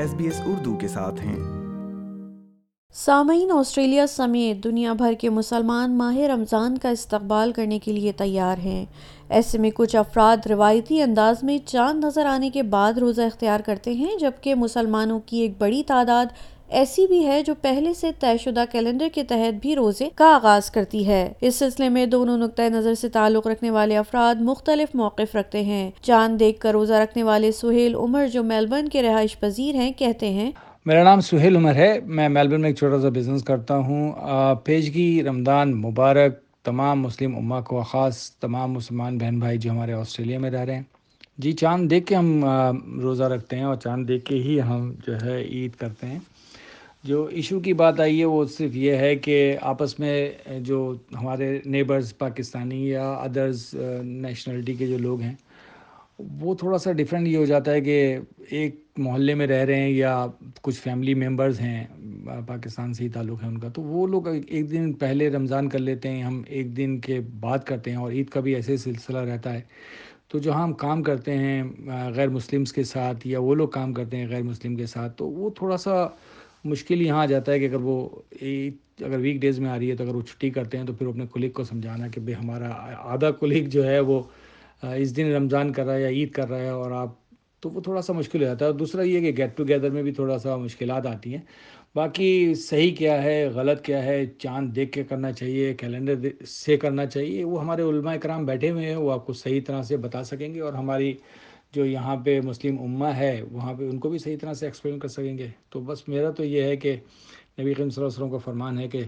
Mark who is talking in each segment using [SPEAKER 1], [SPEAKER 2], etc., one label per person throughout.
[SPEAKER 1] S B S Urdu کے ساتھ ہیں۔
[SPEAKER 2] سامعین، آسٹریلیا سمیت دنیا بھر کے مسلمان ماہ رمضان کا استقبال کرنے کے لیے تیار ہیں۔ ایسے میں کچھ افراد روایتی انداز میں چاند نظر آنے کے بعد روزہ اختیار کرتے ہیں، جبکہ مسلمانوں کی ایک بڑی تعداد ایسی بھی ہے جو پہلے سے طے شدہ کیلنڈر کے تحت بھی روزے کا آغاز کرتی ہے۔ اس سلسلے میں دونوں نقطۂ نظر سے تعلق رکھنے والے افراد مختلف موقف رکھتے ہیں۔ چاند دیکھ کر روزہ رکھنے والے سہیل عمر جو میلبرن کے رہائش پذیر ہیں کہتے ہیں،
[SPEAKER 3] میرا نام سہیل عمر ہے۔ میں میلبرن میں ایک چھوٹا سا بزنس کرتا ہوں۔ پیشگی، رمضان مبارک، تمام مسلم امہ کو خاص تمام مسلمان بہن بھائی جو ہمارے آسٹریلیا میں رہ رہے ہیں۔ جی چاند دیکھ کے ہم روزہ رکھتے ہیں اور چاند دیکھ کے ہی ہم جو ہے عید کرتے ہیں۔ جو ایشو کی بات آئی ہے وہ صرف یہ ہے کہ آپس میں جو ہمارے نیبرز پاکستانی یا ادرز نیشنلٹی کے جو لوگ ہیں، وہ تھوڑا سا ڈفرینٹ یہ ہو جاتا ہے کہ ایک محلے میں رہ رہے ہیں یا کچھ فیملی ممبرز ہیں، پاکستان سے ہی تعلق ہے ان کا، تو وہ لوگ ایک دن پہلے رمضان کر لیتے ہیں، ہم ایک دن کے بعد کرتے ہیں اور عید کا بھی ایسے سلسلہ رہتا ہے۔ تو جو ہم کام کرتے ہیں غیر مسلمس کے ساتھ یا وہ لوگ کام کرتے ہیں غیر مسلم کے ساتھ، تو وہ تھوڑا سا مشکل یہاں آ جاتا ہے کہ اگر وہ اگر ویک ڈیز میں آ رہی ہے تو اگر وہ چھٹی کرتے ہیں تو پھر اپنے کلیگ کو سمجھانا کہ بھائی ہمارا آدھا کلیگ جو ہے وہ اس دن رمضان کر رہا ہے یا عید کر رہا ہے اور آپ تو وہ تھوڑا سا مشکل ہو جاتا ہے اور دوسرا یہ کہ گیٹ ٹوگیدر میں بھی تھوڑا سا مشکلات آتی ہیں۔ باقی صحیح کیا ہے، غلط کیا ہے، چاند دیکھ کے کرنا چاہیے کیلنڈر سے کرنا چاہیے، وہ ہمارے علماء کرام بیٹھے ہوئے ہیں، وہ آپ کو صحیح طرح سے بتا سکیں گے اور ہماری جو یہاں پہ مسلم امہ ہے، وہاں پہ ان کو بھی صحیح طرح سے ایکسپلین کر سکیں گے۔ تو بس میرا تو یہ ہے کہ نبی صلی اللہ علیہ وسلم کا فرمان ہے کہ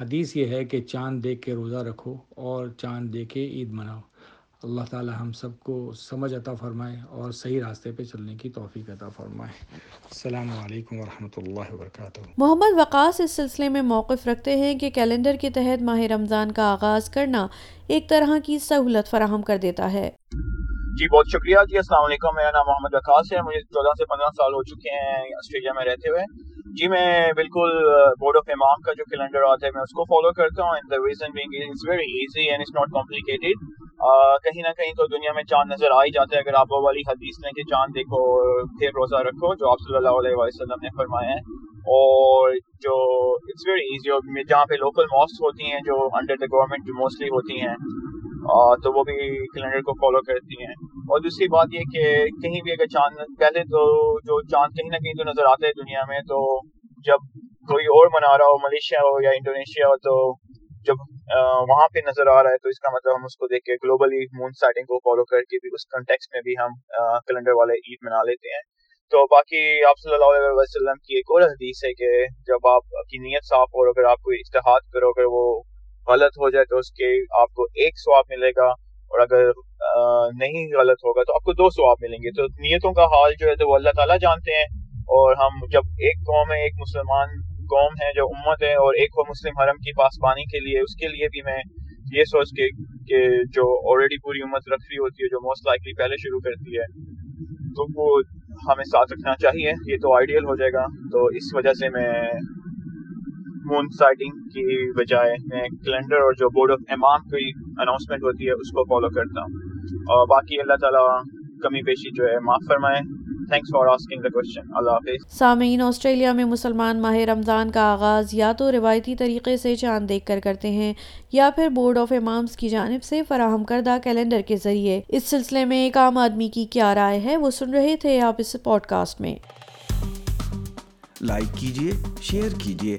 [SPEAKER 3] حدیث یہ ہے کہ چاند دیکھ کے روزہ رکھو اور چاند دیکھ کے عید مناؤ۔ اللہ تعالی ہم سب کو سمجھ عطا فرمائے اور صحیح راستے پہ چلنے کی توفیق عطا فرمائے۔ السلام علیکم ورحمۃ اللہ وبرکاتہ۔
[SPEAKER 2] محمد وقاص اس سلسلے میں موقف رکھتے ہیں کہ کیلنڈر کے تحت ماہ رمضان کا آغاز کرنا ایک طرح کی سہولت فراہم کر دیتا ہے۔
[SPEAKER 4] جی بہت شکریہ۔ جی السلام علیکم۔ میرا نام محمد وقاص ہے۔ مجھے چودہ سے پندرہ سال ہو چکے ہیں آسٹریلیا میں رہتے ہوئے۔ جی میں بالکل بورڈ آف امام کا جو کیلنڈر آتا ہے، میں اس کو فالو کرتا ہوں۔ The reason being it's very easy and it's not complicated کہیں نہ کہیں تو دنیا میں چاند نظر آ ہی جاتا ہے اگر آپ وہ والی حدیث لیں کہ چاند دیکھو پھر روزہ رکھو، جو آپ صلی اللہ علیہ وسلم نے فرمایا ہے۔ اور جو اٹس ویری ایزی اور جہاں پہ لوکل ماسک ہوتی ہیں، جو انڈر دا گورنمنٹ جو موسٹلی ہوتی ہیں۔ تو وہ بھی کیلنڈر کو فالو کرتی ہیں۔ اور دوسری بات یہ کہ کہیں بھی اگر چاند، پہلے تو جو چاند کہیں نہ کہیں تو نظر آتا ہے دنیا میں، تو جب کوئی اور منا رہا ہو، ملیشیا ہو یا انڈونیشیا ہو، تو جب وہاں پہ نظر آ رہا ہے تو اس کا مطلب ہم اس کو دیکھ کے گلوبلی مون سائٹنگ کو فالو کر کے بھی اس کنٹیکس میں بھی ہم کیلنڈر والے عید منا لیتے ہیں۔ تو باقی آپ صلی اللہ علیہ وسلم کی ایک اور حدیث ہے کہ جب آپ کی نیت صاف ہو اگر آپ کوئی اشتہاد کرو، اگر وہ غلط ہو جائے تو اس کے آپ کو ایک سواب ملے گا، اور اگر نہیں غلط ہوگا تو آپ کو دو سواب ملیں گے۔ تو نیتوں کا حال جو ہے تو وہ اللہ تعالیٰ جانتے ہیں، اور ہم جب ایک قوم ہے، ایک مسلمان قوم ہے، جو امت ہے، اور ایک وہ مسلم حرم کی پاسبانی کے لیے، اس کے لیے بھی میں یہ سوچ کے، کہ جو آلریڈی پوری امت رکھ رہی ہوتی ہے، جو موسٹ لائکلی پہلے شروع کرتی ہے، تو وہ ہمیں ساتھ رکھنا چاہیے۔ یہ تو آئیڈیل ہو جائے گا۔ تو اس وجہ سے میں مون سائٹنگ کی بجائے میں کیلنڈر اور جو بورڈ آف امام کی اناؤنسمنٹ ہوتی ہے اس کو فالو کرتا ہوں۔ اور باقی اللہ تعالیٰ کمی بیشی جو ہے معاف فرمائے
[SPEAKER 2] سامعین آسٹریلیا میں مسلمان ماہ رمضان کا آغاز یا تو روایتی طریقے سے چاند دیکھ کر کرتے ہیں یا پھر بورڈ آف امامز کی جانب سے فراہم کردہ کیلنڈر کے ذریعے۔ اس سلسلے میں ایک عام آدمی کی کیا رائے ہے وہ سن رہے تھے آپ اس پوڈ کاسٹ میں۔
[SPEAKER 1] لائک کیجیے شیئر کیجیے